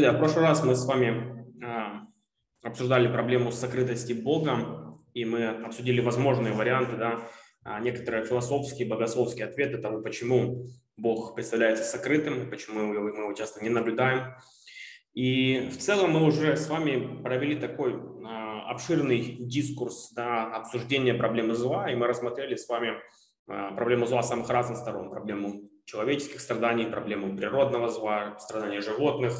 Друзья, в прошлый раз мы с вами а, обсуждали проблему сокрытости Бога, и мы обсудили возможные варианты, да, а, некоторые философские, богословские ответы того, почему Бог представляется сокрытым, почему мы его часто не наблюдаем. И в целом мы уже с вами провели такой а, обширный дискурс да, обсуждения проблемы зла, и мы рассмотрели с вами проблему зла с самых разных сторон, проблему человеческих страданий, проблему природного зла, страдания животных,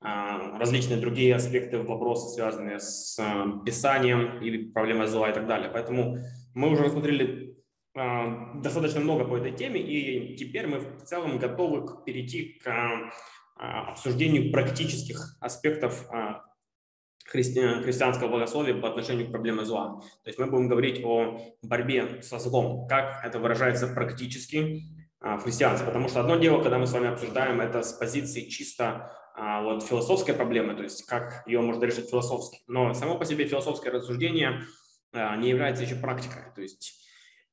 различные другие аспекты вопроса, связанные с а, писанием или проблемой зла и так далее. Поэтому мы уже рассмотрели а, достаточно много по этой теме, и теперь мы в целом готовы перейти к обсуждению практических аспектов христи... христианского богословия по отношению к проблеме зла. То есть мы будем говорить о борьбе со злом, как это выражается практически в христианстве. Потому что одно дело, когда мы с вами обсуждаем это с позиции чисто а, вот философская проблема, то есть как ее можно решить философски. Но само по себе философское рассуждение а, не является еще практикой. То есть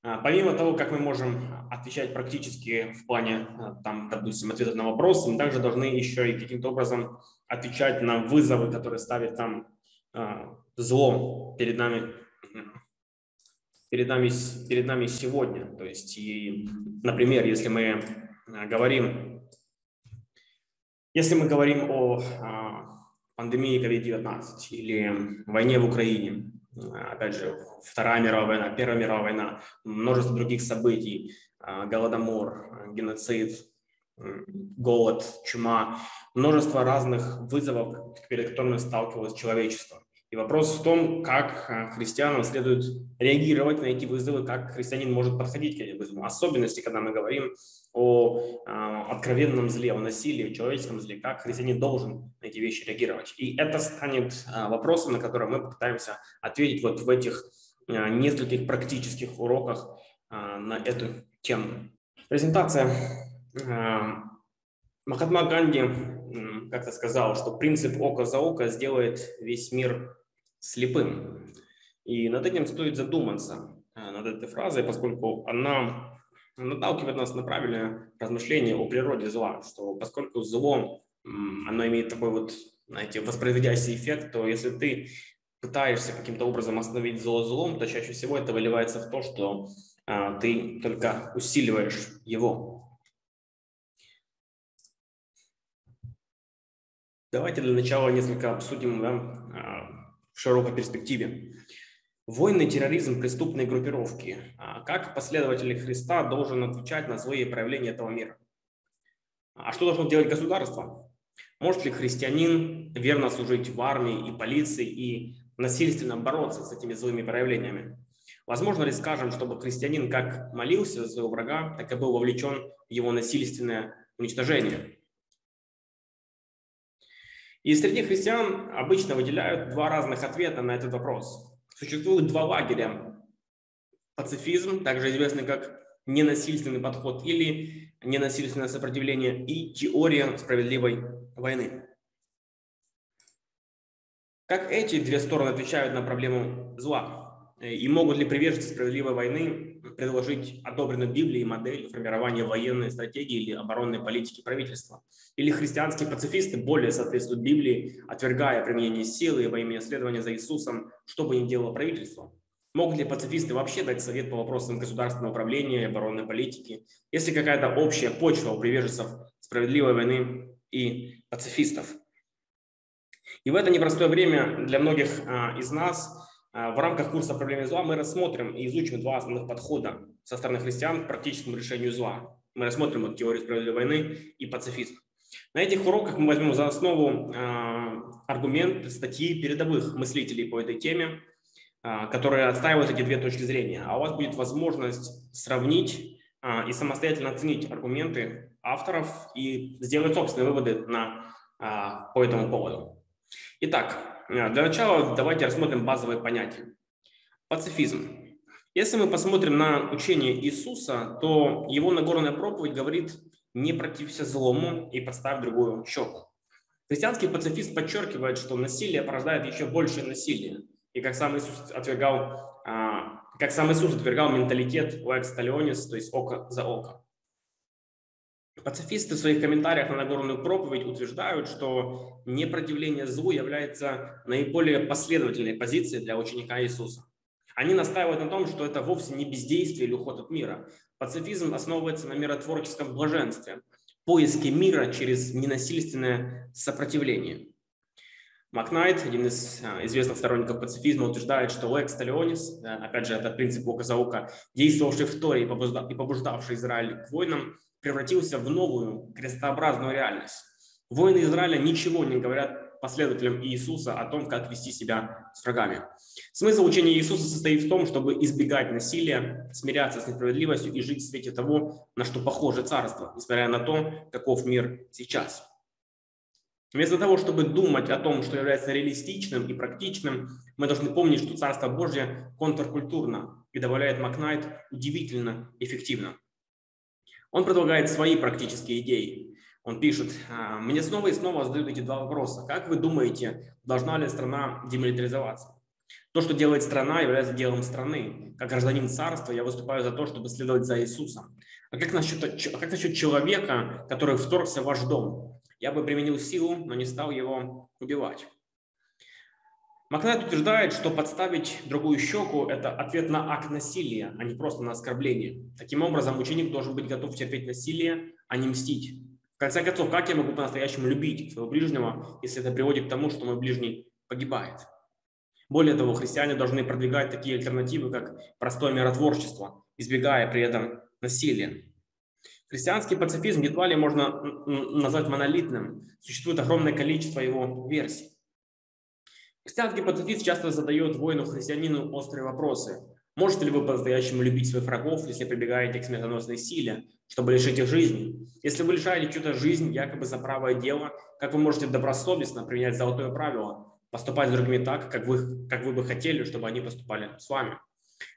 а, помимо того, как мы можем отвечать практически в плане, там, допустим, ответа на вопросы, мы также должны еще и каким-то образом отвечать на вызовы, которые ставит там зло перед нами, перед нами, перед нами сегодня. То есть, и, например, если мы говорим если мы говорим о а, пандемии COVID-19 или войне в Украине, опять же, Вторая мировая война, Первая мировая война, множество других событий, а, голодомор, геноцид, голод, чума, множество разных вызовов, перед которыми сталкивалось человечество. И вопрос в том, как а, христианам следует реагировать на эти вызовы, как христианин может подходить к этим вызовам. Особенности, когда мы говорим о э, откровенном зле, о насилии, о человеческом зле, как христианин должен на эти вещи реагировать. И это станет э, вопросом, на который мы попытаемся ответить вот в этих нескольких практических уроках на эту тему. Презентация. Махатма Ганди как-то сказал, что принцип око за око сделает весь мир слепым. И над этим стоит задуматься, э, над этой фразой, поскольку она наталкивает нас на правильное размышление о природе зла, что поскольку зло, оно имеет такой вот, знаете, воспроизводящий эффект, то если ты пытаешься каким-то образом остановить зло злом, то чаще всего это выливается в то, что а, ты только усиливаешь его. Давайте для начала несколько обсудим да, в широкой перспективе. Войны, терроризм, преступные группировки. А как последователь Христа должен отвечать на свои проявления этого мира? А что должно делать государство? Может ли христианин верно служить в армии и полиции и насильственно бороться с этими злыми проявлениями? Возможно ли, скажем, чтобы христианин как молился за своего врага, так и был вовлечен в его насильственное уничтожение? И среди христиан обычно выделяют два разных ответа на этот вопрос. Существует два лагеря. Пацифизм, также известный как ненасильственный подход или ненасильственное сопротивление, и теория справедливой войны. Как эти две стороны отвечают на проблему зла? И могут ли приверженцы справедливой войны предложить одобренную Библией модель формирования военной стратегии или оборонной политики правительства? Или христианские пацифисты более соответствуют Библии, отвергая применение силы во имя следования за Иисусом, что бы ни делало правительство? Могут ли пацифисты вообще дать совет по вопросам государственного управления и оборонной политики, если какая-то общая почва у приверженцев справедливой войны и пацифистов? И в это непростое время для многих а, из нас в рамках курса «Проблемы зла» мы рассмотрим и изучим два основных подхода со стороны христиан к практическому решению зла. Мы рассмотрим вот теорию справедливой войны и пацифизм. На этих уроках мы возьмем за основу э, аргумент статьи передовых мыслителей по этой теме, э, которые отстаивают эти две точки зрения. А у вас будет возможность сравнить и самостоятельно оценить аргументы авторов и сделать собственные выводы на, по этому поводу. Итак, для начала давайте рассмотрим базовые понятия. Пацифизм. Если мы посмотрим на учение Иисуса, то его Нагорная проповедь говорит «не протився злому и подставь другую щеку». Христианский пацифист подчеркивает, что насилие порождает еще большее насилие. И как сам Иисус отвергал, а, как сам Иисус отвергал менталитет lex talionis, то есть око за око. Пацифисты в своих комментариях на Нагорную проповедь утверждают, что непротивление злу является наиболее последовательной позицией для ученика Иисуса. Они настаивают на том, что это вовсе не бездействие или уход от мира. Пацифизм основывается на миротворческом блаженстве, поиске мира через ненасильственное сопротивление. Макнайт, один из а, известных сторонников пацифизма, утверждает, что Лекс Талионис, опять же, это принцип ока за око, действовавший в Торе и побуждавший Израиль к войнам, превратился в новую крестообразную реальность. Воины Израиля ничего не говорят последователям Иисуса о том, как вести себя с врагами. Смысл учения Иисуса состоит в том, чтобы избегать насилия, смиряться с несправедливостью и жить в свете того, на что похоже царство, несмотря на то, каков мир сейчас. Вместо того, чтобы думать о том, что является реалистичным и практичным, мы должны помнить, что Царство Божье контркультурно и добавляет Макнайт удивительно эффективно. Он предлагает свои практические идеи. Он пишет, «А, мне снова и снова задают эти два вопроса. Как вы думаете, должна ли страна демилитаризоваться? То, что делает страна, является делом страны. Как гражданин царства я выступаю за то, чтобы следовать за Иисусом. А как насчет, а как насчет человека, который вторгся в ваш дом? я бы применил силу, но не стал его убивать. Макнайт утверждает, что подставить другую щеку – это ответ на акт насилия, а не просто на оскорбление. Таким образом, ученик должен быть готов терпеть насилие, а не мстить. В конце концов, как я могу по-настоящему любить своего ближнего, если это приводит к тому, что мой ближний погибает? Более того, христиане должны продвигать такие альтернативы, как простое миротворчество, избегая при этом насилия. Христианский пацифизм едва ли можно назвать монолитным. Существует огромное количество его версий. Христианский пацифист часто задает воину-христианину острые вопросы. Можете ли вы по-настоящему любить своих врагов, если прибегаете к смертоносной силе, чтобы лишить их жизни? Если вы лишаете чью-то жизнь якобы за правое дело, как вы можете добросовестно применять золотое правило, поступать с другими так, как вы, как вы бы хотели, чтобы они поступали с вами?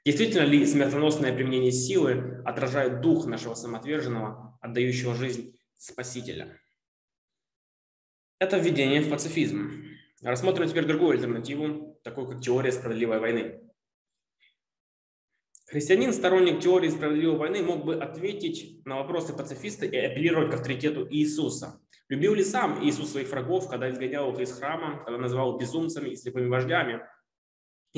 Действительно ли смертоносное применение силы отражает дух нашего самоотверженного, отдающего жизнь Спасителя? Это введение в пацифизм. Рассмотрим теперь другую альтернативу, такую как теория справедливой войны. Христианин, сторонник теории справедливой войны, мог бы ответить на вопросы пацифиста и апеллировать к авторитету Иисуса. Любил ли сам Иисус своих врагов, когда изгонял их из храма, когда называл безумцами и слепыми вождями –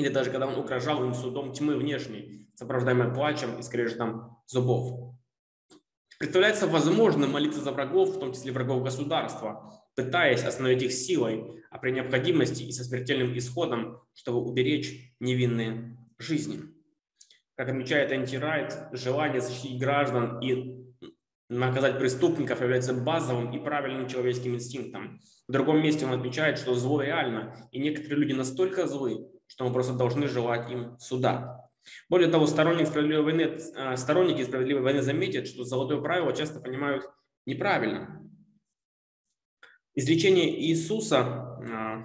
или даже когда он угрожал им судом тьмы внешней, сопровождаемой плачем и скрежетом зубов. Представляется возможным молиться за врагов, в том числе врагов государства, пытаясь остановить их силой, а при необходимости и со смертельным исходом, чтобы уберечь невинные жизни. Как отмечает антирайт, желание защитить граждан и наказать преступников является базовым и правильным человеческим инстинктом. В другом месте он отмечает, что зло реально, и некоторые люди настолько злы, что мы просто должны желать им суда. Более того, сторонники справедливой войны, э, сторонники справедливой войны заметят, что золотое правило часто понимают неправильно. Изречение Иисуса, э,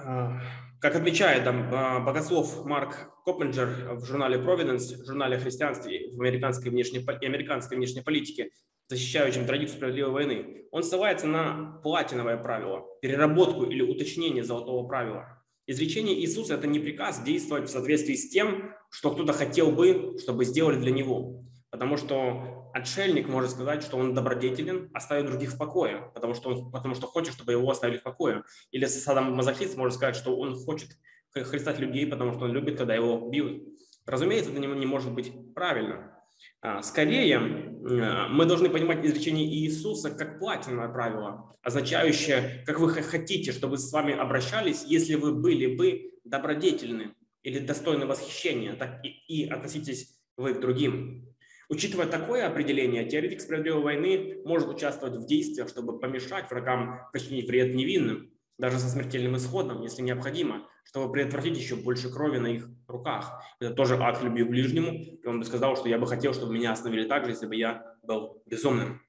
э, как отмечает там, богослов Марк Коппенджер в журнале Providence, в журнале о христианстве в американской внешней, и американской внешней политике, защищающим традицию справедливой войны, он ссылается на платиновое правило, переработку или уточнение золотого правила. Изречение Иисуса – это не приказ действовать в соответствии с тем, что кто-то хотел бы, чтобы сделали для него. Потому что отшельник может сказать, что он добродетелен, оставит других в покое, потому что, он, потому что хочет, чтобы его оставили в покое. Или Садам Мазохист может сказать, что он хочет христать людей, потому что он любит, когда его бьют. Разумеется, это не, не может быть правильно. А, скорее, а, мы должны понимать изречение Иисуса как платиновое правило, означающее, как вы хотите, чтобы с вами обращались, если вы были бы добродетельны или достойны восхищения, так и, и относитесь вы к другим. Учитывая такое определение, теоретик справедливой войны может участвовать в действиях, чтобы помешать врагам причинить вред невинным, даже со смертельным исходом, если необходимо, чтобы предотвратить еще больше крови на их руках. Это тоже акт любви к ближнему. И он бы сказал, что я бы хотел, чтобы меня остановили так же, если бы я был безумным.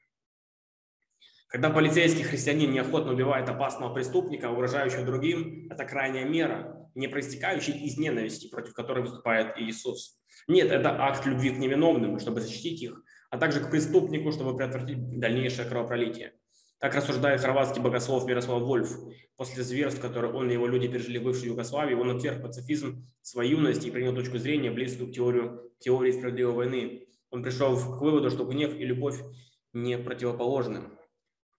Когда полицейский христианин неохотно убивает опасного преступника, угрожающего другим, это крайняя мера, не проистекающая из ненависти, против которой выступает Иисус. Нет, это акт любви к невиновным, чтобы защитить их, а также к преступнику, чтобы предотвратить дальнейшее кровопролитие. Так рассуждает хорватский богослов Мирослав Вольф. После зверств, которые он и его люди пережили в бывшей Югославии, он отверг пацифизм своей юности и принял точку зрения, близкую к теорию, теории справедливой войны. он пришел к выводу, что гнев и любовь не противоположны.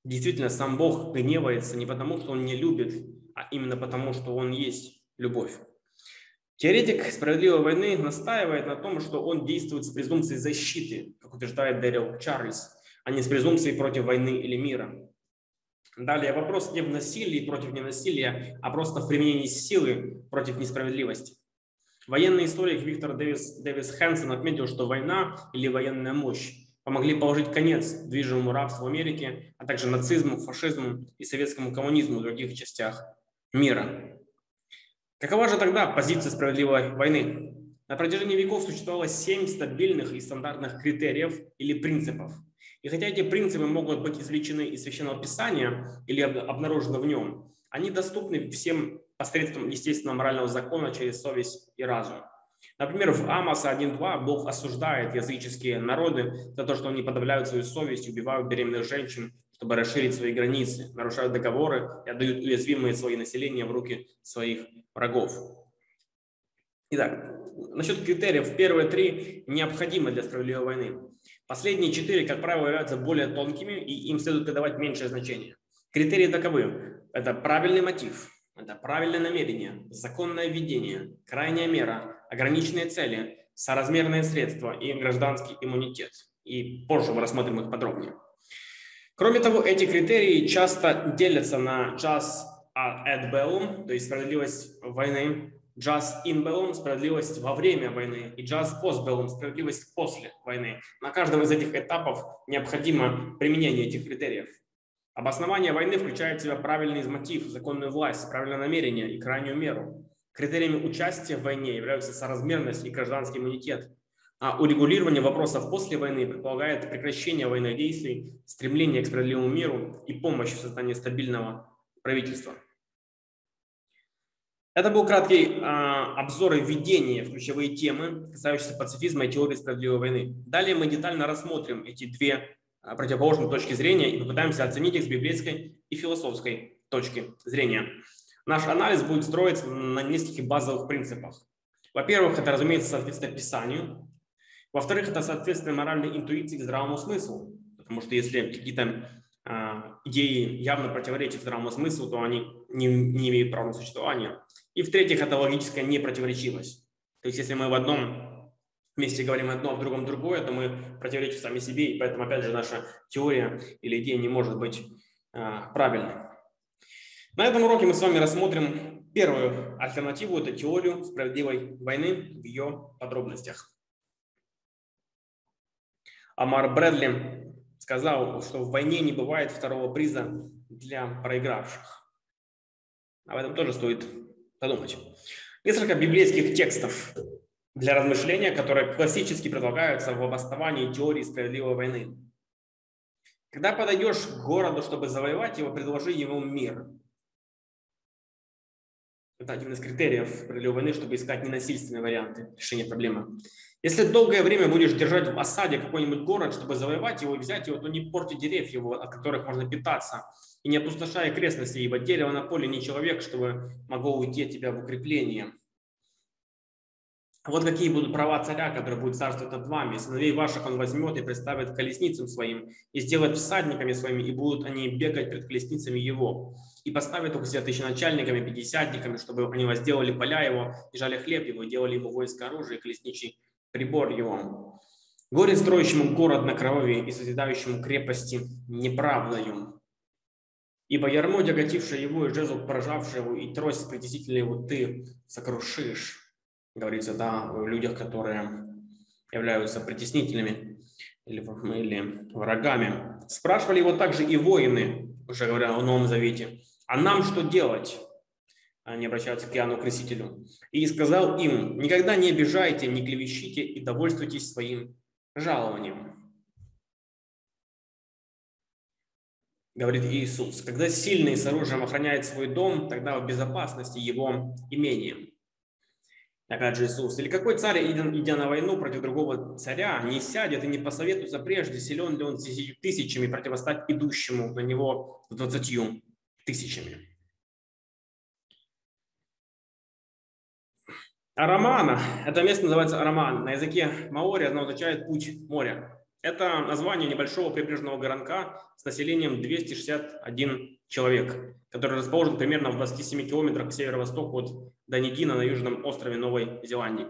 Действительно, сам Бог гневается не потому, что он не любит, а именно потому, что он есть любовь. Теоретик справедливой войны настаивает на том, что он действует с презумпцией защиты, как утверждает Дэрил Чарльз, а не с презумпцией против войны или мира. Далее вопрос не в насилии против ненасилия, а просто в применении силы против несправедливости. Военный историк Виктор Дэвис, Дэвис Хэнсон отметил, что война или военная мощь помогли положить конец движимому рабству в Америке, а также нацизму, фашизму и советскому коммунизму в других частях мира. Какова же тогда позиция справедливой войны? На протяжении веков существовало семь стабильных и стандартных критериев или принципов. И хотя эти принципы могут быть извлечены из Священного Писания или обнаружены в нем, они доступны всем посредством естественного морального закона через совесть и разум. Например, в Амоса 1.2 Бог осуждает языческие народы за то, что они подавляют свою совесть, убивают беременных женщин, чтобы расширить свои границы, нарушают договоры и отдают уязвимые свои населения в руки своих врагов. Итак, насчет критериев. Первые три необходимы для справедливой войны. Последние четыре, как правило, являются более тонкими, и им следует придавать меньшее значение. Критерии таковы. Это правильный мотив, это правильное намерение, законное ведение, крайняя мера, ограниченные цели, соразмерные средства и гражданский иммунитет. И позже мы рассмотрим их подробнее. Кроме того, эти критерии часто делятся на just ad bellum, то есть справедливость войны, just in bellum, справедливость во время войны, и just post bellum, справедливость после войны. На каждом из этих этапов необходимо применение этих критериев. Обоснование войны включает в себя правильный мотив, законную власть, правильное намерение и крайнюю меру. Критериями участия в войне являются соразмерность и гражданский иммунитет. А урегулирование вопросов после войны предполагает прекращение военных действий, стремление к справедливому миру и помощь в создании стабильного правительства. Это был краткий э, обзор и введение в ключевые темы, касающиеся пацифизма и теории справедливой войны. Далее мы детально рассмотрим эти две а, противоположные точки зрения и попытаемся оценить их с библейской и философской точки зрения. Наш анализ будет строиться на нескольких базовых принципах. Во-первых, это, разумеется, соответствие Писанию. Во-вторых, это соответствие моральной интуиции к здравому смыслу. Потому что если какие-то э, идеи явно противоречат здравому смыслу, то они не, не имеют права на существование. И в-третьих, это логическая непротиворечивость. То есть если мы в одном вместе говорим одно, а в другом другое, то мы противоречим сами себе, и поэтому, опять же, наша теория или идея не может быть а, правильной. На этом уроке мы с вами рассмотрим первую альтернативу, это теорию справедливой войны в ее подробностях. Амар Брэдли сказал, что в войне не бывает второго приза для проигравших. Об этом тоже стоит подумать. Несколько библейских текстов для размышления, которые классически предлагаются в обосновании теории справедливой войны. Когда подойдешь к городу, чтобы завоевать его, предложи ему мир. Это один из критериев справедливой войны, чтобы искать ненасильственные варианты решения проблемы. Если долгое время будешь держать в осаде какой-нибудь город, чтобы завоевать его и взять его, то не порти деревьев его, от которых можно питаться, и не опустошай окрестности, ибо дерево на поле не человек, чтобы могло уйти от тебя в укрепление. Вот какие будут права царя, который будет царствовать над вами. Сыновей ваших он возьмет и представит колесницам своим, и сделает всадниками своими, и будут они бегать пред колесницами его. И поставит их себя тысяченачальниками, пятидесятниками, чтобы они возделали поля его, и жали хлеб его, и делали ему войско оружие, колесничий прибор его. Горе строящему город на крови и созидающему крепости неправдою. Ибо ярмо, тяготившее его, и жезл, поражавший его, и трость притесительная его, ты сокрушишь говорится, да, о людях, которые являются притеснителями или, или врагами. Спрашивали его также и воины, уже говоря о Новом Завете, а нам что делать? Они обращаются к Иоанну Крестителю. И сказал им, никогда не обижайте, не клевещите и довольствуйтесь своим жалованием. Говорит Иисус, когда сильный с оружием охраняет свой дом, тогда в безопасности его имение опять же Иисус, или какой царь, идя на войну против другого царя, не сядет и не посоветуется прежде, силен ли он тысячами противостать идущему на него двадцатью тысячами. Арамана. Это место называется Араман. На языке маори оно означает «путь моря». Это название небольшого прибрежного городка с населением 261 человек, который расположен примерно в 27 километрах к северо-востоку от Данидина на южном острове Новой Зеландии.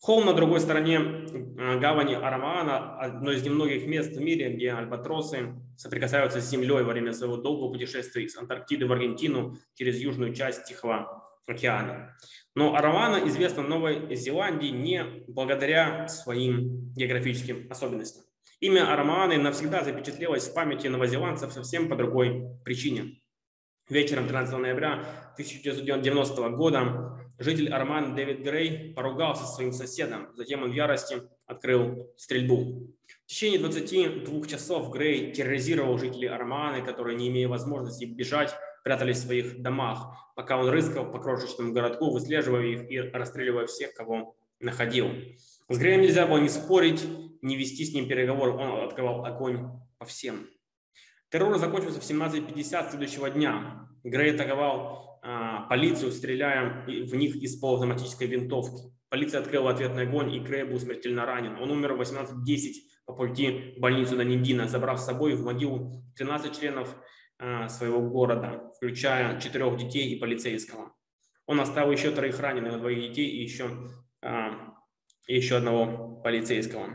Холм на другой стороне э, гавани Арамаана – одно из немногих мест в мире, где альбатросы соприкасаются с землей во время своего долгого путешествия из Антарктиды в Аргентину через южную часть Тихого океана. Но Аравана известна Новой Зеландии не благодаря своим географическим особенностям. Имя Араманы навсегда запечатлелось в памяти новозеландцев совсем по другой причине. Вечером 13 ноября 1990 года житель Арман Дэвид Грей поругался со своим соседом, затем он в ярости открыл стрельбу. В течение 22 часов Грей терроризировал жителей Арманы, которые, не имея возможности бежать, прятались в своих домах, пока он рыскал по крошечному городку, выслеживая их и расстреливая всех, кого находил. С Греем нельзя было не спорить, не вести с ним переговоры, он открывал огонь по всем. Террор закончился в 17.50 следующего дня. Грей атаковал а, полицию, стреляя в них из полуавтоматической винтовки. Полиция открыла ответный огонь, и Грей был смертельно ранен. Он умер в 18.10 по пути в больницу на Ниндина, забрав с собой в могилу 13 членов своего города, включая четырех детей и полицейского. Он оставил еще троих раненых, двоих детей и еще, а, и еще одного полицейского.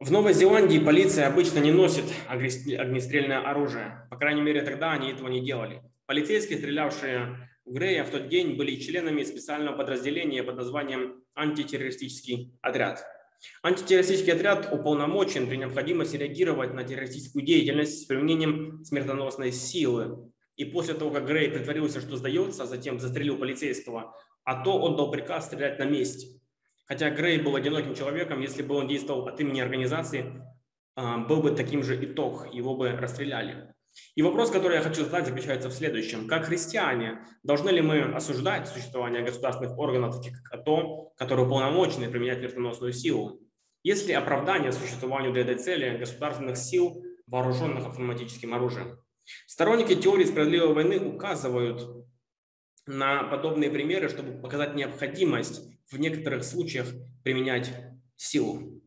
В Новой Зеландии полиция обычно не носит огнестрельное оружие. По крайней мере, тогда они этого не делали. Полицейские, стрелявшие в Грея в тот день, были членами специального подразделения под названием антитеррористический отряд. Антитеррористический отряд уполномочен при необходимости реагировать на террористическую деятельность с применением смертоносной силы. И после того, как Грей притворился, что сдается, а затем застрелил полицейского, а то отдал приказ стрелять на месте. Хотя Грей был одиноким человеком, если бы он действовал от имени организации, а, был бы таким же итог, его бы расстреляли. И вопрос, который я хочу задать, заключается в следующем. Как христиане, должны ли мы осуждать существование государственных органов, таких как АТО, которые уполномочены применять смертоносную силу? Есть ли оправдание существованию для этой цели государственных сил, вооруженных автоматическим оружием? Сторонники теории справедливой войны указывают на подобные примеры, чтобы показать необходимость в некоторых случаях применять силу.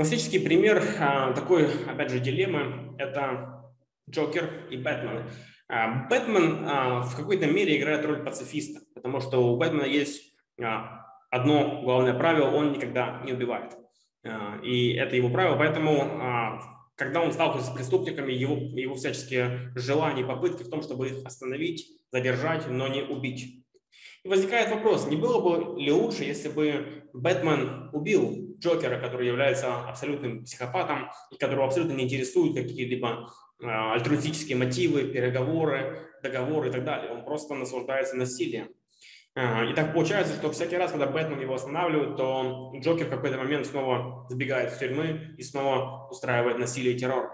Классический пример а, такой, опять же, дилеммы – это Джокер и Бэтмен. А, Бэтмен а, в какой-то мере играет роль пацифиста, потому что у Бэтмена есть одно главное правило – он никогда не убивает. И это его правило, поэтому когда он сталкивается с преступниками, его, его всяческие желания и попытки в том, чтобы их остановить, задержать, но не убить. И возникает вопрос, не было бы ли лучше, если бы Бэтмен убил Джокера, который является абсолютным психопатом, и которого абсолютно не интересуют какие-либо а, альтруистические мотивы, переговоры, договоры и так далее. Он просто наслаждается насилием. А, и так получается, что всякий раз, когда Бэтмен его останавливает, то Джокер в какой-то момент снова сбегает с тюрьмы и снова устраивает насилие и террор.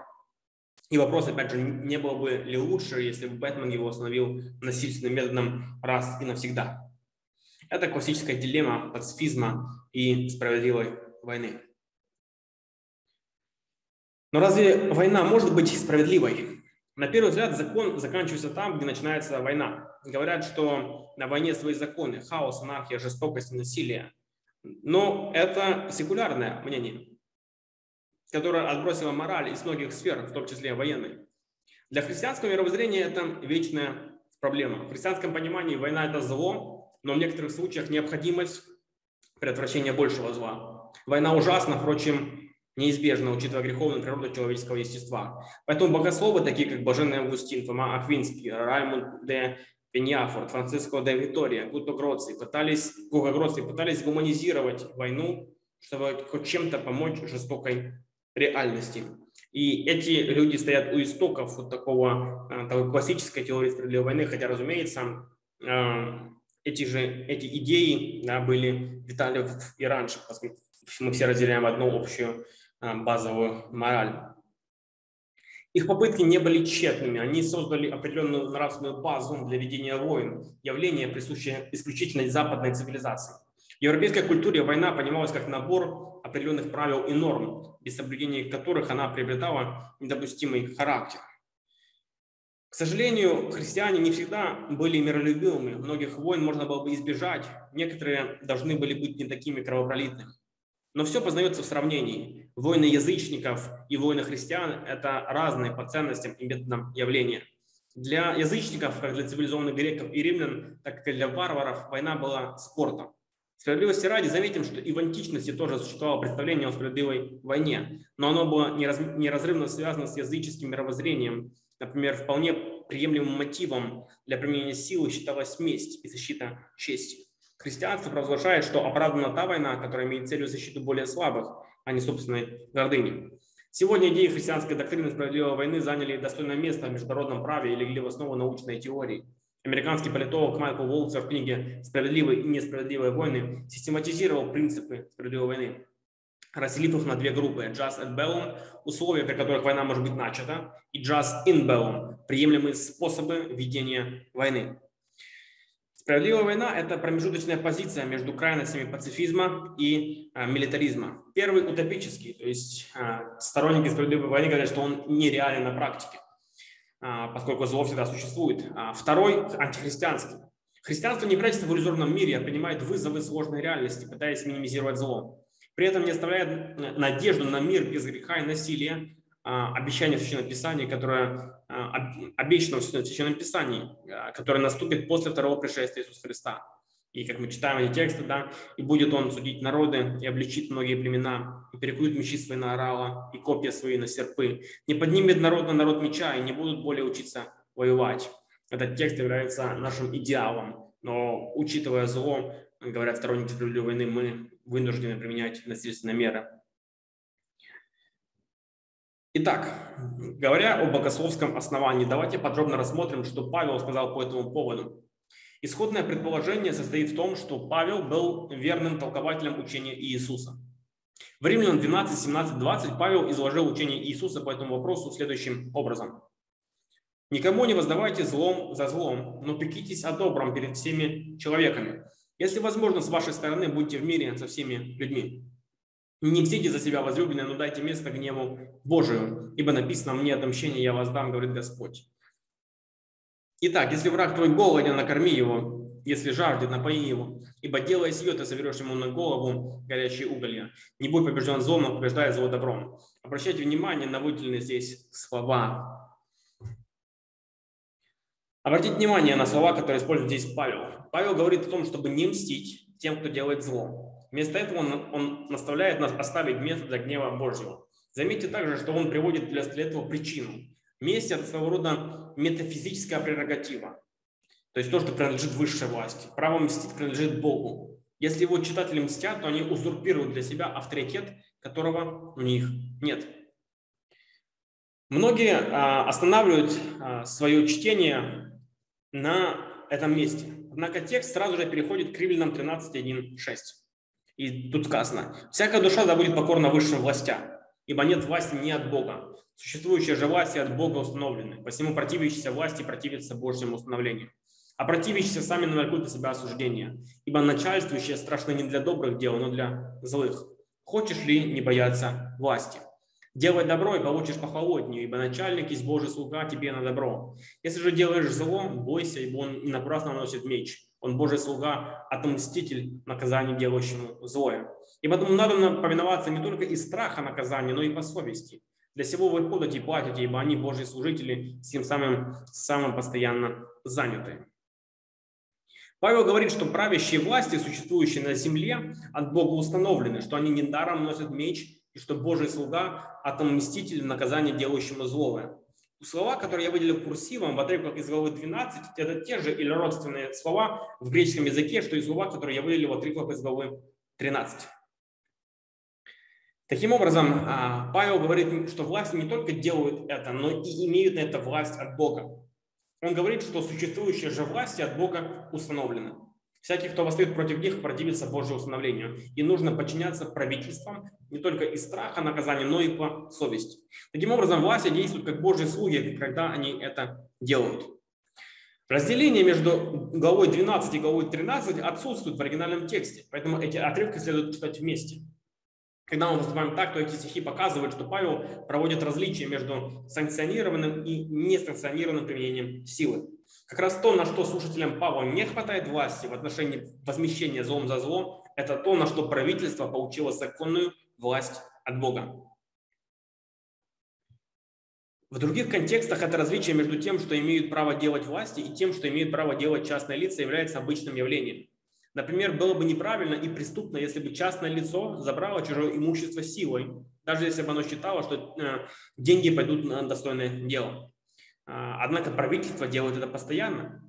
И вопрос, опять же, не было бы ли лучше, если бы Бэтмен его остановил насильственным методом раз и навсегда. Это классическая дилемма пацифизма и справедливой войны. Но разве война может быть справедливой? На первый взгляд, закон заканчивается там, где начинается война. Говорят, что на войне свои законы, хаос, анархия, жестокость, насилие. Но это секулярное мнение которая отбросила мораль из многих сфер, в том числе военной. Для христианского мировоззрения это вечная проблема. В христианском понимании война – это зло, но в некоторых случаях необходимость предотвращения большего зла. Война ужасна, впрочем, неизбежна, учитывая греховную природу человеческого естества. Поэтому богословы, такие как Блаженный Августин, Фома Аквинский, Раймонд де Пеньяфорд, Франциско де Витория, Гуто Гроций пытались, Гуга Гроций пытались гуманизировать войну, чтобы хоть чем-то помочь жестокой реальности. И эти люди стоят у истоков вот такого, э, такой классической теории справедливой войны, хотя, разумеется, э, эти же эти идеи да, были витали и раньше, поскольку мы все разделяем одну общую э, базовую мораль. Их попытки не были тщетными, они создали определенную нравственную базу для ведения войн, явление, присущее исключительно западной цивилизации. В европейской культуре война понималась как набор определенных правил и норм, без соблюдения которых она приобретала недопустимый характер. К сожалению, христиане не всегда были миролюбивыми. Многих войн можно было бы избежать. Некоторые должны были быть не такими кровопролитными. Но все познается в сравнении. Войны язычников и войны христиан – это разные по ценностям и методам явления. Для язычников, как для цивилизованных греков и римлян, так и для варваров, война была спортом. Справедливости ради заметим, что и в античности тоже существовало представление о справедливой войне, но оно было неразрывно связано с языческим мировоззрением. Например, вполне приемлемым мотивом для применения силы считалась месть и защита чести. Христианство провозглашает, что оправдана та война, которая имеет целью защиту более слабых, а не собственной гордыни. Сегодня идеи христианской доктрины справедливой войны заняли достойное место в международном праве и легли в основу научной теории. Американский политолог Майкл Волцер в книге «Справедливые и несправедливые войны» систематизировал принципы справедливой войны, разделив их на две группы – «Just and Bellum» – условия, при которых война может быть начата, и «Just in Bellum» – приемлемые способы ведения войны. Справедливая война – это промежуточная позиция между крайностями пацифизма и а, милитаризма. Первый – утопический, то есть а, сторонники справедливой войны говорят, что он нереален на практике. А, поскольку зло всегда существует. А второй – антихристианский. Христианство не прячется в иллюзорном мире, а принимает вызовы сложной реальности, пытаясь минимизировать зло. При этом не оставляет надежду на мир без греха и насилия, обещание в Священном Писании, которое обещано в Священном Писании, которое наступит после второго пришествия Иисуса Христа. И как мы читаем эти тексты, да, и будет он судить народы, и обличит многие племена, и перекует мечи свои на орала, и копья свои на серпы. Не поднимет народ на народ меча, и не будут более учиться воевать. Этот текст является нашим идеалом, но учитывая зло, говорят сторонники справедливой войны, мы вынуждены применять насильственные меры. Итак, говоря о богословском основании, давайте подробно рассмотрим, что Павел сказал по этому поводу. Исходное предположение состоит в том, что Павел был верным толкователем учения Иисуса. В Римлянам 12, 17, 20 Павел изложил учение Иисуса по этому вопросу следующим образом. «Никому не воздавайте злом за злом, но пекитесь о добром перед всеми человеками. Если возможно, с вашей стороны будьте в мире со всеми людьми. Не мстите за себя, возлюбленные, но дайте место гневу Божию, ибо написано «Мне отомщение я воздам», говорит Господь. Итак, если враг твой голоден, накорми его, если жаждет, напои его. Ибо делая сие, ты соберешь ему на голову горячие уголья. Не будь побежден злом, но побеждай зло добром. Обращайте внимание на выделенные здесь слова. Обратите внимание на слова, которые использует здесь Павел. Павел говорит о том, чтобы не мстить тем, кто делает зло. Вместо этого он, он наставляет нас оставить место для гнева Божьего. Заметьте также, что он приводит для этого причину. Месть – это своего рода метафизическая прерогатива. То есть то, что принадлежит высшей власти. Право мстить принадлежит Богу. Если его читатели мстят, то они узурпируют для себя авторитет, которого у них нет. Многие а, останавливают а, свое чтение на этом месте. Однако текст сразу же переходит к Римлянам 13.1.6. И тут сказано, «Всякая душа да будет покорна высшим властям, ибо нет власти ни от Бога. Существующие же власти от Бога установлены. Посему противящиеся власти противятся Божьему установлению. А противящиеся сами навлекут на себя осуждение. Ибо начальствующие страшны не для добрых дел, но для злых. Хочешь ли не бояться власти? Делай добро и получишь похвалу от нее, ибо начальник есть Божий слуга тебе на добро. Если же делаешь зло, бойся, ибо он не напрасно носит меч. Он Божий слуга, отомститель наказанию делающему злое. И потому надо повиноваться не только из страха наказания, но и по совести. Для всего вы ходите и платите, ибо они Божьи служители, с тем самым, самым постоянно заняты. Павел говорит, что правящие власти, существующие на земле, от Бога установлены, что они недаром носят меч, и что Божий слуга – отомститель наказания делающему злое. Слова, которые я выделил курсивом в отрывках из главы 12, это те же или родственные слова в греческом языке, что и слова, которые я выделил в отрывках из главы 13. Таким образом, а, Павел говорит, что власти не только делают это, но и имеют на это власть от Бога. Он говорит, что существующие же власти от Бога установлены. Всякий, кто восстает против них, противится Божьему установлению. И нужно подчиняться правительствам не только из страха наказания, но и по совести. Таким образом, власти действуют как Божьи слуги, когда они это делают. Разделение между главой 12 и главой 13 отсутствует в оригинальном тексте, поэтому эти отрывки следует читать вместе. когда мы выступаем так, то эти стихи показывают, что Павел проводит различия между санкционированным и несанкционированным применением силы. Как раз то, на что слушателям Павла не хватает власти в отношении возмещения злом за зло, это то, на что правительство получило законную власть от Бога. В других контекстах это различие между тем, что имеют право делать власти, и тем, что имеют право делать частные лица, является обычным явлением. Например, было бы неправильно и преступно, если бы частное лицо забрало чужое имущество силой, даже если бы оно считало, что э, деньги пойдут на достойное дело. А, однако правительство делает это постоянно,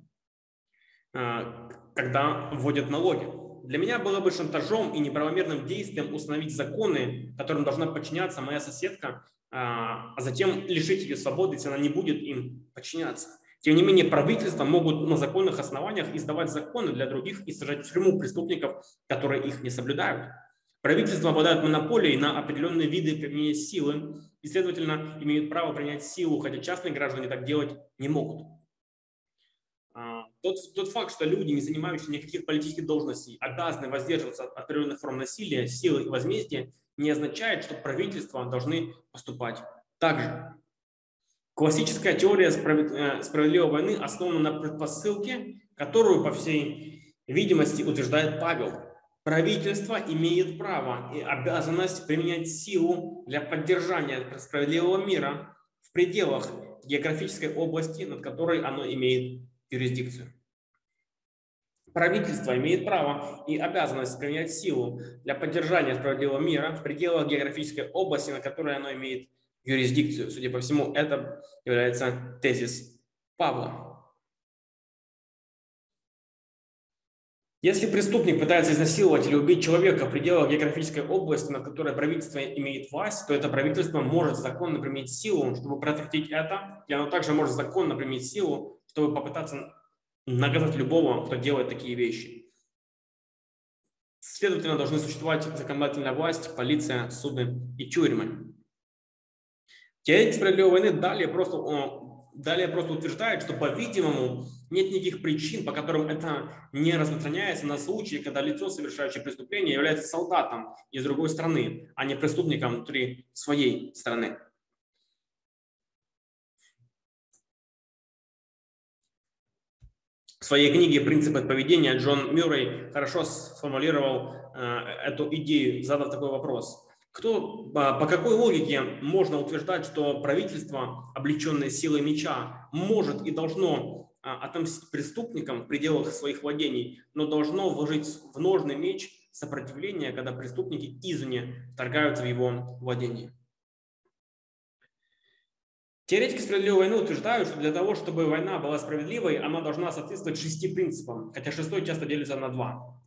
а, когда вводят налоги. Для меня было бы шантажом и неправомерным действием установить законы, которым должна подчиняться моя соседка, а, а затем лишить ее свободы, если она не будет им подчиняться. Тем не менее, правительства могут на законных основаниях издавать законы для других и сажать в тюрьму преступников, которые их не соблюдают. Правительства обладают монополией на определенные виды применения силы и, следовательно, имеют право принять силу, хотя частные граждане так делать не могут. А, тот, тот факт, что люди, не занимающие никаких политических должностей, обязаны воздерживаться от определенных форм насилия, силы и возмездия, не означает, что правительства должны поступать так же. Классическая теория э, справедливой войны основана на предпосылке, которую, по всей видимости, утверждает Павел. Правительство имеет право и обязанность применять силу для поддержания справедливого мира в пределах географической области, над которой оно имеет юрисдикцию. Правительство имеет право и обязанность применять силу для поддержания справедливого мира в пределах географической области, на которой оно имеет юрисдикцию. Судя по всему, это является тезис Павла. Если преступник пытается изнасиловать или убить человека в пределах географической области, над которой правительство имеет власть, то это правительство может законно применить силу, чтобы предотвратить это, и оно также может законно применить силу, чтобы попытаться наказать любого, кто делает такие вещи. Следовательно, должны существовать законодательная власть, полиция, суды и тюрьмы. Теоретик справедливой войны далее просто, далее просто утверждает, что, по-видимому, нет никаких причин, по которым это не распространяется на случаи, когда лицо, совершающее преступление, является солдатом из другой страны, а не преступником внутри своей страны. В своей книге «Принципы поведения» Джон Мюррей хорошо сформулировал э, эту идею, задав такой вопрос. Кто, по какой логике можно утверждать, что правительство, облеченное силой меча, может и должно а, отомстить преступникам в пределах своих владений, но должно вложить в ножный меч сопротивление, когда преступники извне вторгаются в его владение? Теоретики справедливой войны утверждают, что для того, чтобы война была справедливой, она должна соответствовать шести принципам, хотя шестой часто делится на два.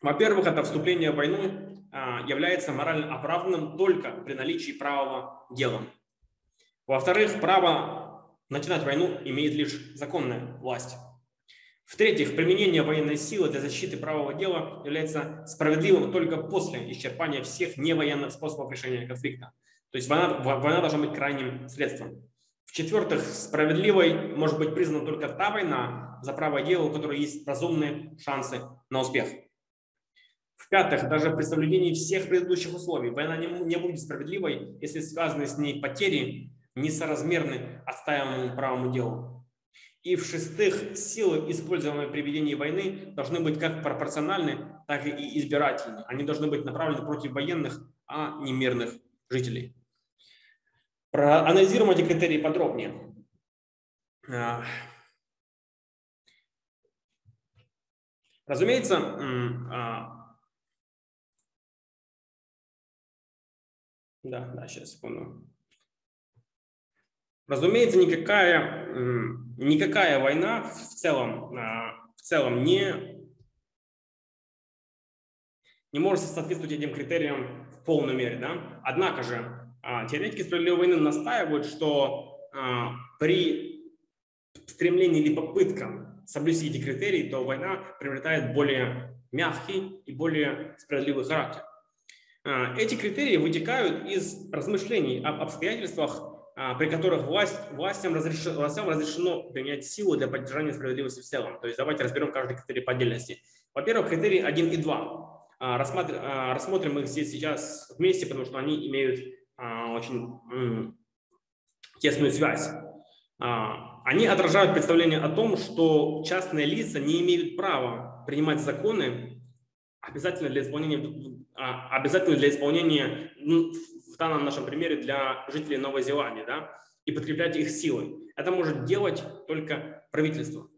Во-первых, это вступление в войну а, является морально оправданным только при наличии правого дела. Во-вторых, право начинать войну имеет лишь законная власть. В-третьих, применение военной силы для защиты правого дела является справедливым только после исчерпания всех невоенных способов решения конфликта. То есть война, война должна быть крайним средством. В-четвертых, справедливой может быть признана только та война за правое дело, у которой есть разумные шансы на успех. В-пятых, даже при соблюдении всех предыдущих условий война не, не будет справедливой, если связанные с ней потери несоразмерны отстаиваемому правому делу. И в-шестых, силы, используемые при ведении войны, должны быть как пропорциональны, так и избирательны. Они должны быть направлены против военных, а не мирных жителей. Проанализируем эти критерии подробнее. А, разумеется, Да, да, сейчас, секунду. Разумеется, никакая, никакая война в целом, а, в целом не, не может соответствовать этим критериям в полной мере. Да? Однако же а, теоретики справедливой войны настаивают, что а, при стремлении или попыткам соблюсти эти критерии, то война приобретает более мягкий и более справедливый характер. А, эти критерии вытекают из размышлений об обстоятельствах, а, при которых власть, властям, разрешено, властям разрешено применять силу для поддержания справедливости в целом. То есть давайте разберем каждый критерий по отдельности. Во-первых, критерий 1 и 2. Рассмотрим их здесь сейчас вместе, потому что они имеют очень тесную связь. Они отражают представление о том, что частные лица не имеют права принимать законы обязательно для исполнения, обязательно для исполнения ну, в данном нашем примере для жителей Новой Зеландии, да, и подкреплять их силой. Это может делать только правительство.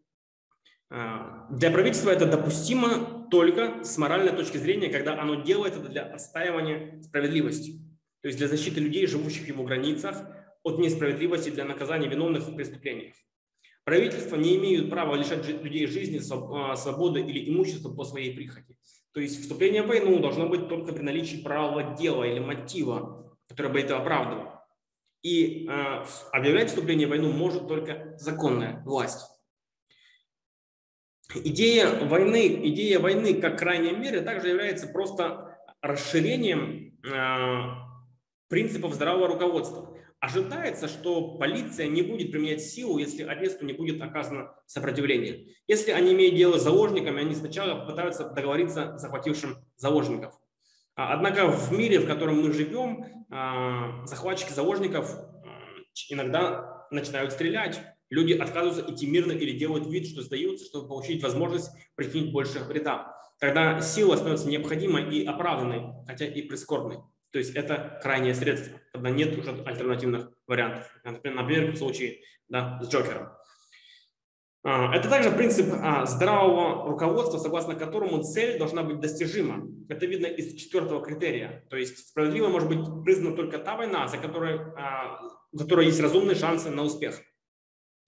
А, для правительства это допустимо только с моральной точки зрения, когда оно делает это для отстаивания справедливости, то есть для защиты людей, живущих в его границах, от несправедливости для наказания виновных в преступлениях. Правительства не имеют права лишать людей жизни, а, свободы или имущества по своей прихоти. То есть вступление в войну должно быть только при наличии правового дела или мотива, который бы это оправдывал. И э, объявлять вступление в войну может только законная власть. Идея войны, идея войны как крайняя мера также является просто расширением э, принципов здравого руководства. Ожидается, что полиция не будет применять силу, если аресту не будет оказано сопротивление. Если они имеют дело с заложниками, они сначала пытаются договориться с захватившим заложников. А, однако в мире, в котором мы живем, а, захватчики заложников а, иногда начинают стрелять. Люди отказываются идти мирно или делают вид, что сдаются, чтобы получить возможность причинить больше вреда. Тогда сила становится необходимой и оправданной, хотя и прискорбной. То есть это крайнее средство, когда нет уже альтернативных вариантов. Например, в случае да, с Джокером. А, это также принцип а, здравого руководства, согласно которому цель должна быть достижима. Это видно из четвертого критерия. То есть справедливо может быть признана только та война, за которой, а, у которой есть разумные шансы на успех.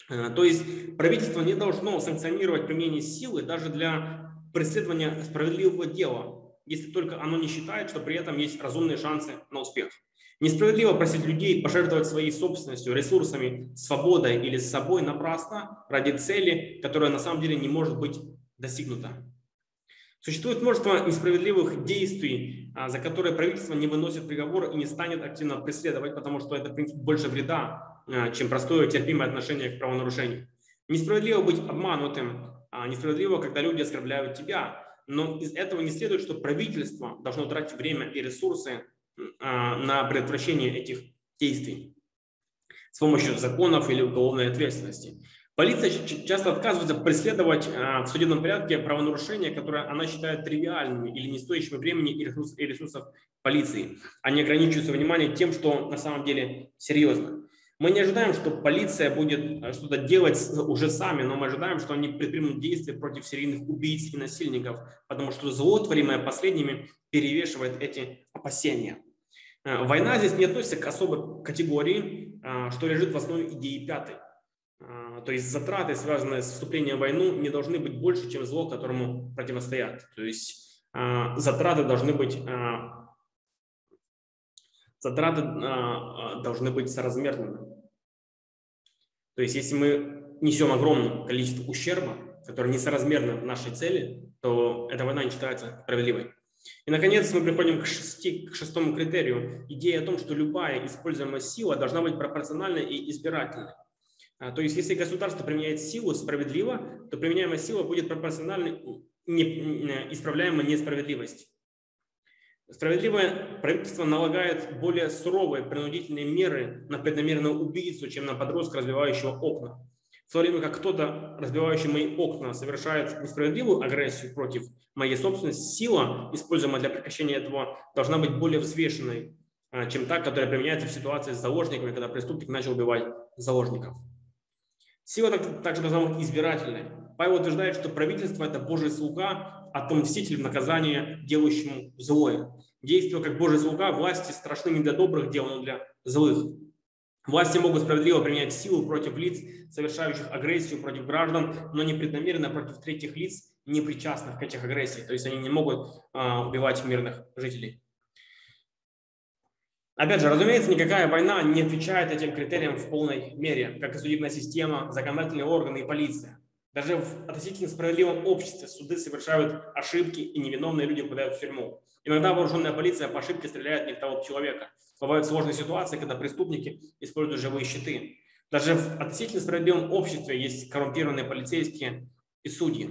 То есть правительство не должно санкционировать применение силы даже для преследования справедливого дела, если только оно не считает, что при этом есть разумные шансы на успех. Несправедливо просить людей пожертвовать своей собственностью, ресурсами, свободой или с собой напрасно ради цели, которая на самом деле не может быть достигнута. Существует множество несправедливых действий, а, за которые правительство не выносит приговор и не станет активно преследовать, потому что это принцип больше вреда, а, чем простое терпимое отношение к правонарушению. Несправедливо быть обманутым, а, несправедливо, когда люди оскорбляют тебя, но из этого не следует, что правительство должно тратить время и ресурсы а, на предотвращение этих действий с помощью законов или уголовной ответственности. Полиция часто отказывается преследовать а, в судебном порядке правонарушения, которые она считает тривиальными или не стоящими времени и ресурсов полиции. Они ограничиваются вниманием тем, что на самом деле серьезно. Мы не ожидаем, что полиция будет а, что-то делать уже сами, но мы ожидаем, что они предпримут действия против серийных убийц и насильников, потому что зло, творимое последними, перевешивает эти опасения. Э, война здесь не относится к особой категории, э, что лежит в основе идеи пятой. Э, то есть затраты, связанные с вступлением в войну, не должны быть больше, чем зло, которому противостоят. То есть затраты должны быть затраты должны быть соразмерными. То есть если мы несем огромное количество ущерба, которое несоразмерно нашей цели, то эта война не считается справедливой. И, наконец, мы приходим к, шести, к шестому критерию. Идея о том, что любая используемая сила должна быть пропорциональной и избирательной. А, то есть, если государство применяет силу справедливо, то применяемая сила будет пропорциональной не, исправляемой несправедливости. Справедливое правительство налагает более суровые принудительные меры на преднамеренного убийцу, чем на подростка, развивающего окна. В то время как кто-то, разбивающий мои окна, совершает несправедливую агрессию против моей собственности, сила, используемая для прекращения этого, должна быть более взвешенной, а, чем та, которая применяется в ситуации с заложниками, когда преступник начал убивать заложников. Сила также должна быть избирательной. Павел утверждает, что правительство – это Божий слуга, отомститель в наказание делающему злое. Действуя как Божий слуга, власти страшны не для добрых дел, но для злых. Власти могут справедливо применять силу против лиц, совершающих агрессию против граждан, но непреднамеренно против третьих лиц, не причастных к этих агрессиям. То есть они не могут а, убивать мирных жителей. Опять же, разумеется, никакая война не отвечает этим критериям в полной мере, как и судебная система, законодательные органы и полиция. Даже в относительно справедливом обществе суды совершают ошибки, и невиновные люди попадают в тюрьму. Иногда вооруженная полиция по ошибке стреляет не в того человека. Бывают сложные ситуации, когда преступники используют живые щиты. Даже в относительно справедливом обществе есть коррумпированные полицейские и судьи.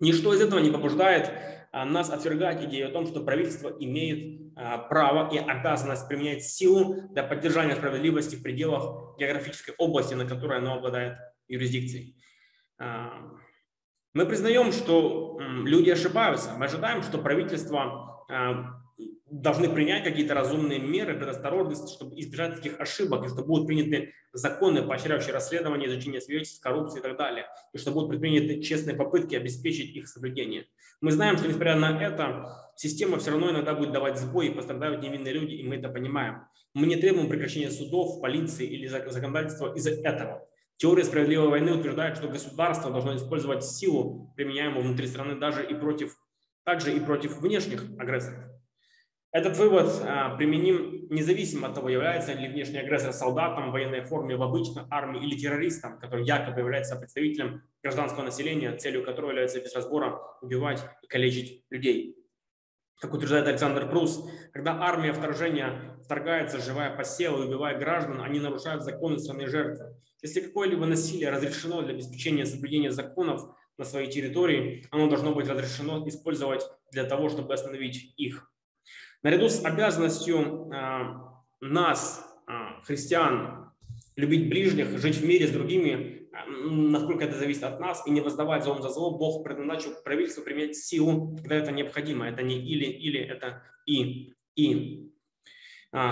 Ничто из этого не побуждает а, нас отвергать идею о том, что правительство имеет а, право и обязанность применять силу для поддержания справедливости в пределах географической области, на которой оно обладает юрисдикцией. Мы признаем, что люди ошибаются. Мы ожидаем, что правительство должны принять какие-то разумные меры предосторожности, чтобы избежать таких ошибок, и что будут приняты законы, поощряющие расследование, изучение свидетельств, коррупции и так далее, и что будут предприняты честные попытки обеспечить их соблюдение. Мы знаем, что несмотря на это, система все равно иногда будет давать сбой, и пострадают невинные люди, и мы это понимаем. Мы не требуем прекращения судов, полиции или законодательства из-за этого. Теория справедливой войны утверждает, что государство должно использовать силу, применяемую внутри страны, даже и против, также и против внешних агрессоров. Этот вывод а, применим независимо от того, является ли внешний агрессор солдатом в военной форме в обычной армии или террористом, который якобы является представителем гражданского населения, целью которого является без разбора убивать и калечить людей. Как утверждает Александр Прус, когда армия вторжения вторгается, живая по селу и убивая граждан, они нарушают законы страны жертвы. Если какое-либо насилие разрешено для обеспечения соблюдения законов на своей территории, оно должно быть разрешено использовать для того, чтобы остановить их. Наряду с обязанностью а, нас, а, христиан, любить ближних, жить в мире с другими, а, насколько это зависит от нас, и не воздавать злом за зло, Бог предназначил правительству применять силу, когда это необходимо. Это не или, или, это и, и.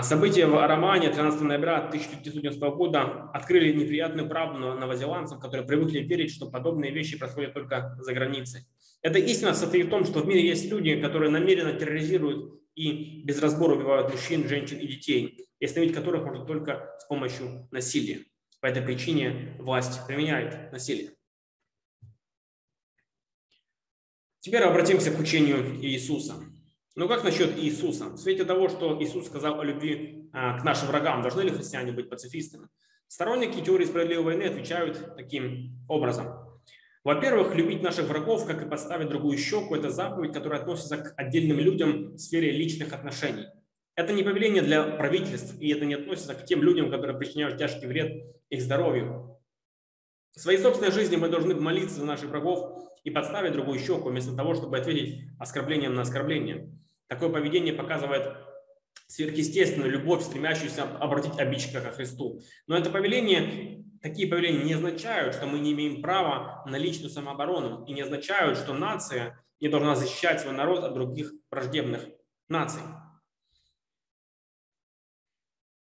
События в Романе 13 ноября 1990 года открыли неприятную правду новозеландцам, которые привыкли верить, что подобные вещи происходят только за границей. Эта истина состоит в том, что в мире есть люди, которые намеренно терроризируют и без разбора убивают мужчин, женщин и детей, и остановить которых можно только с помощью насилия. По этой причине власть применяет насилие. Теперь обратимся к учению Иисуса. Ну как насчет Иисуса? В свете того, что Иисус сказал о любви а, к нашим врагам, должны ли христиане быть пацифистами? Сторонники теории справедливой войны отвечают таким образом. Во-первых, любить наших врагов, как и подставить другую щеку, это заповедь, которая относится к отдельным людям в сфере личных отношений. Это не повеление для правительств, и это не относится к тем людям, которые причиняют тяжкий вред их здоровью. В своей собственной жизни мы должны молиться за наших врагов и подставить другую щеку, вместо того, чтобы ответить оскорблением на оскорбление. Такое поведение показывает сверхъестественную любовь, стремящуюся обратить обидчика ко Христу. Но это повеление такие повеления не означают, что мы не имеем права на личную самооборону и не означают, что нация не должна защищать свой народ от других враждебных наций.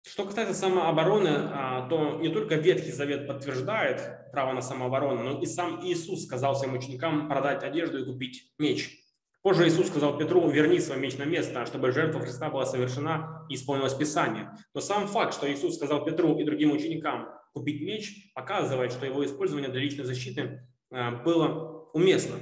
Что касается самообороны, а, то не только Ветхий Завет подтверждает право на самооборону, но и сам Иисус сказал своим ученикам продать одежду и купить меч. Позже Иисус сказал Петру, верни свой меч на место, чтобы жертва Христа была совершена и исполнилось Писание. Но сам факт, что Иисус сказал Петру и другим ученикам, купить меч, показывает, что его использование для личной защиты э, было уместно.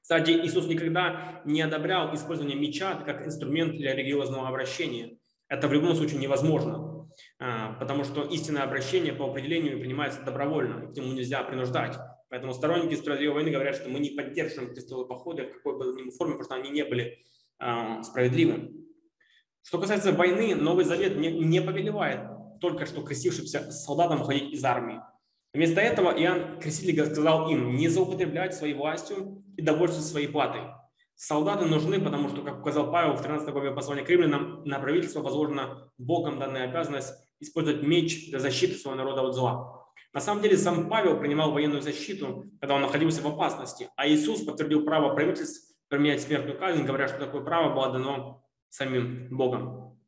Кстати, Иисус никогда не одобрял использование меча как инструмент для религиозного обращения. Это в любом случае невозможно, э, потому что истинное обращение по определению принимается добровольно, к нему нельзя принуждать. Поэтому сторонники справедливой войны говорят, что мы не поддерживаем крестовые походы в какой бы ни форме, потому что они не были э, справедливы. Что касается войны, Новый Завет не, не повелевает только что крестившимся солдатам уходить из армии. Вместо этого Иоанн Креститель сказал им не злоупотреблять своей властью и довольствоваться своей платой. Солдаты нужны, потому что, как указал Павел в 13 главе послания к римлянам, на правительство возложена Богом данная обязанность использовать меч для защиты своего народа от зла. На самом деле сам Павел принимал военную защиту, когда он находился в опасности, а Иисус подтвердил право правительств применять смертную казнь, говоря, что такое право было дано самим Богом.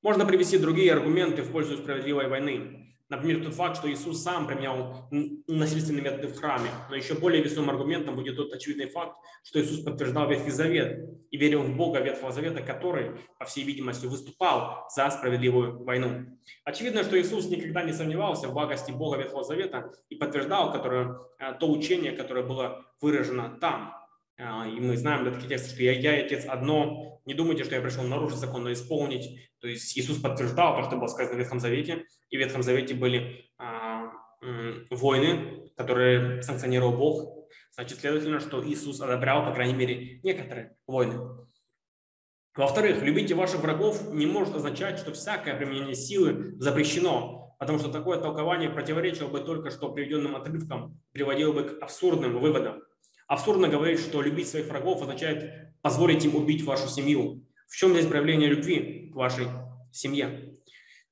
Можно привести другие аргументы в пользу справедливой войны. Например, тот факт, что Иисус сам применял насильственные методы в храме. Но еще более весомым аргументом будет тот очевидный факт, что Иисус подтверждал Ветхий Завет и верил в Бога Ветхого Завета, который, по всей видимости, выступал за справедливую войну. Очевидно, что Иисус никогда не сомневался в благости Бога Ветхого Завета и подтверждал которое, э, то учение, которое было выражено там. А, и мы знаем такие тексты, что я, я и Отец одно. Не думайте, что я пришел нарушить закон, но исполнить. То есть Иисус подтверждал то, что было сказано в Ветхом Завете. И в Ветхом Завете были а, м, войны, которые санкционировал Бог. Значит, следовательно, что Иисус одобрял, по крайней мере, некоторые войны. Во-вторых, любите ваших врагов не может означать, что всякое применение силы запрещено, потому что такое толкование противоречило бы только что приведенным отрывкам, приводило бы к абсурдным выводам. Абсурдно говорить, что любить своих врагов означает позволить им убить вашу семью. В чем здесь проявление любви к вашей семье?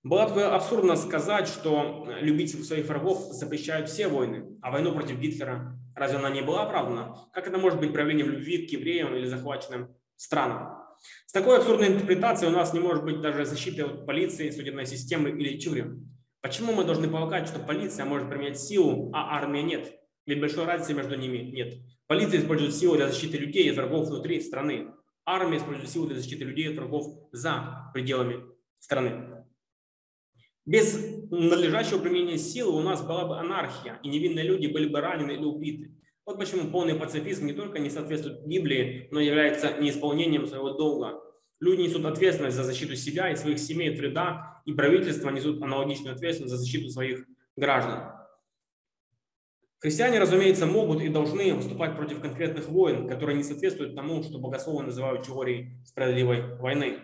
Было бы абсурдно сказать, что любить своих врагов запрещают все войны, а войну против Гитлера разве она не была оправдана? Как это может быть проявлением любви к евреям или захваченным странам? С такой абсурдной интерпретацией у нас не может быть даже защиты от полиции, судебной системы или тюрем. Почему мы должны полагать, что полиция может применять силу, а армия нет? Ведь большой разницы между ними нет. Полиция использует силу для защиты людей и врагов внутри страны. Армия использует силу для защиты людей и врагов за пределами страны. Без надлежащего применения силы у нас была бы анархия, и невинные люди были бы ранены или убиты. Вот почему полный пацифизм не только не соответствует Библии, но является неисполнением своего долга. Люди несут ответственность за защиту себя и своих семей от вреда, и правительства несут аналогичную ответственность за защиту своих граждан. Христиане, разумеется, могут и должны выступать против конкретных войн, которые не соответствуют тому, что богословы называют теорией справедливой войны.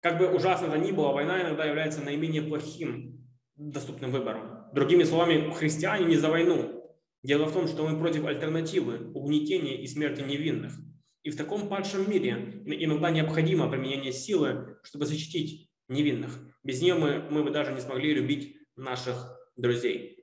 Как бы ужасно это ни было, война иногда является наименее плохим доступным выбором. Другими словами, христиане не за войну. Дело в том, что мы против альтернативы, угнетения и смерти невинных. И в таком падшем мире иногда необходимо применение силы, чтобы защитить невинных. Без нее мы, мы бы даже не смогли любить наших друзей.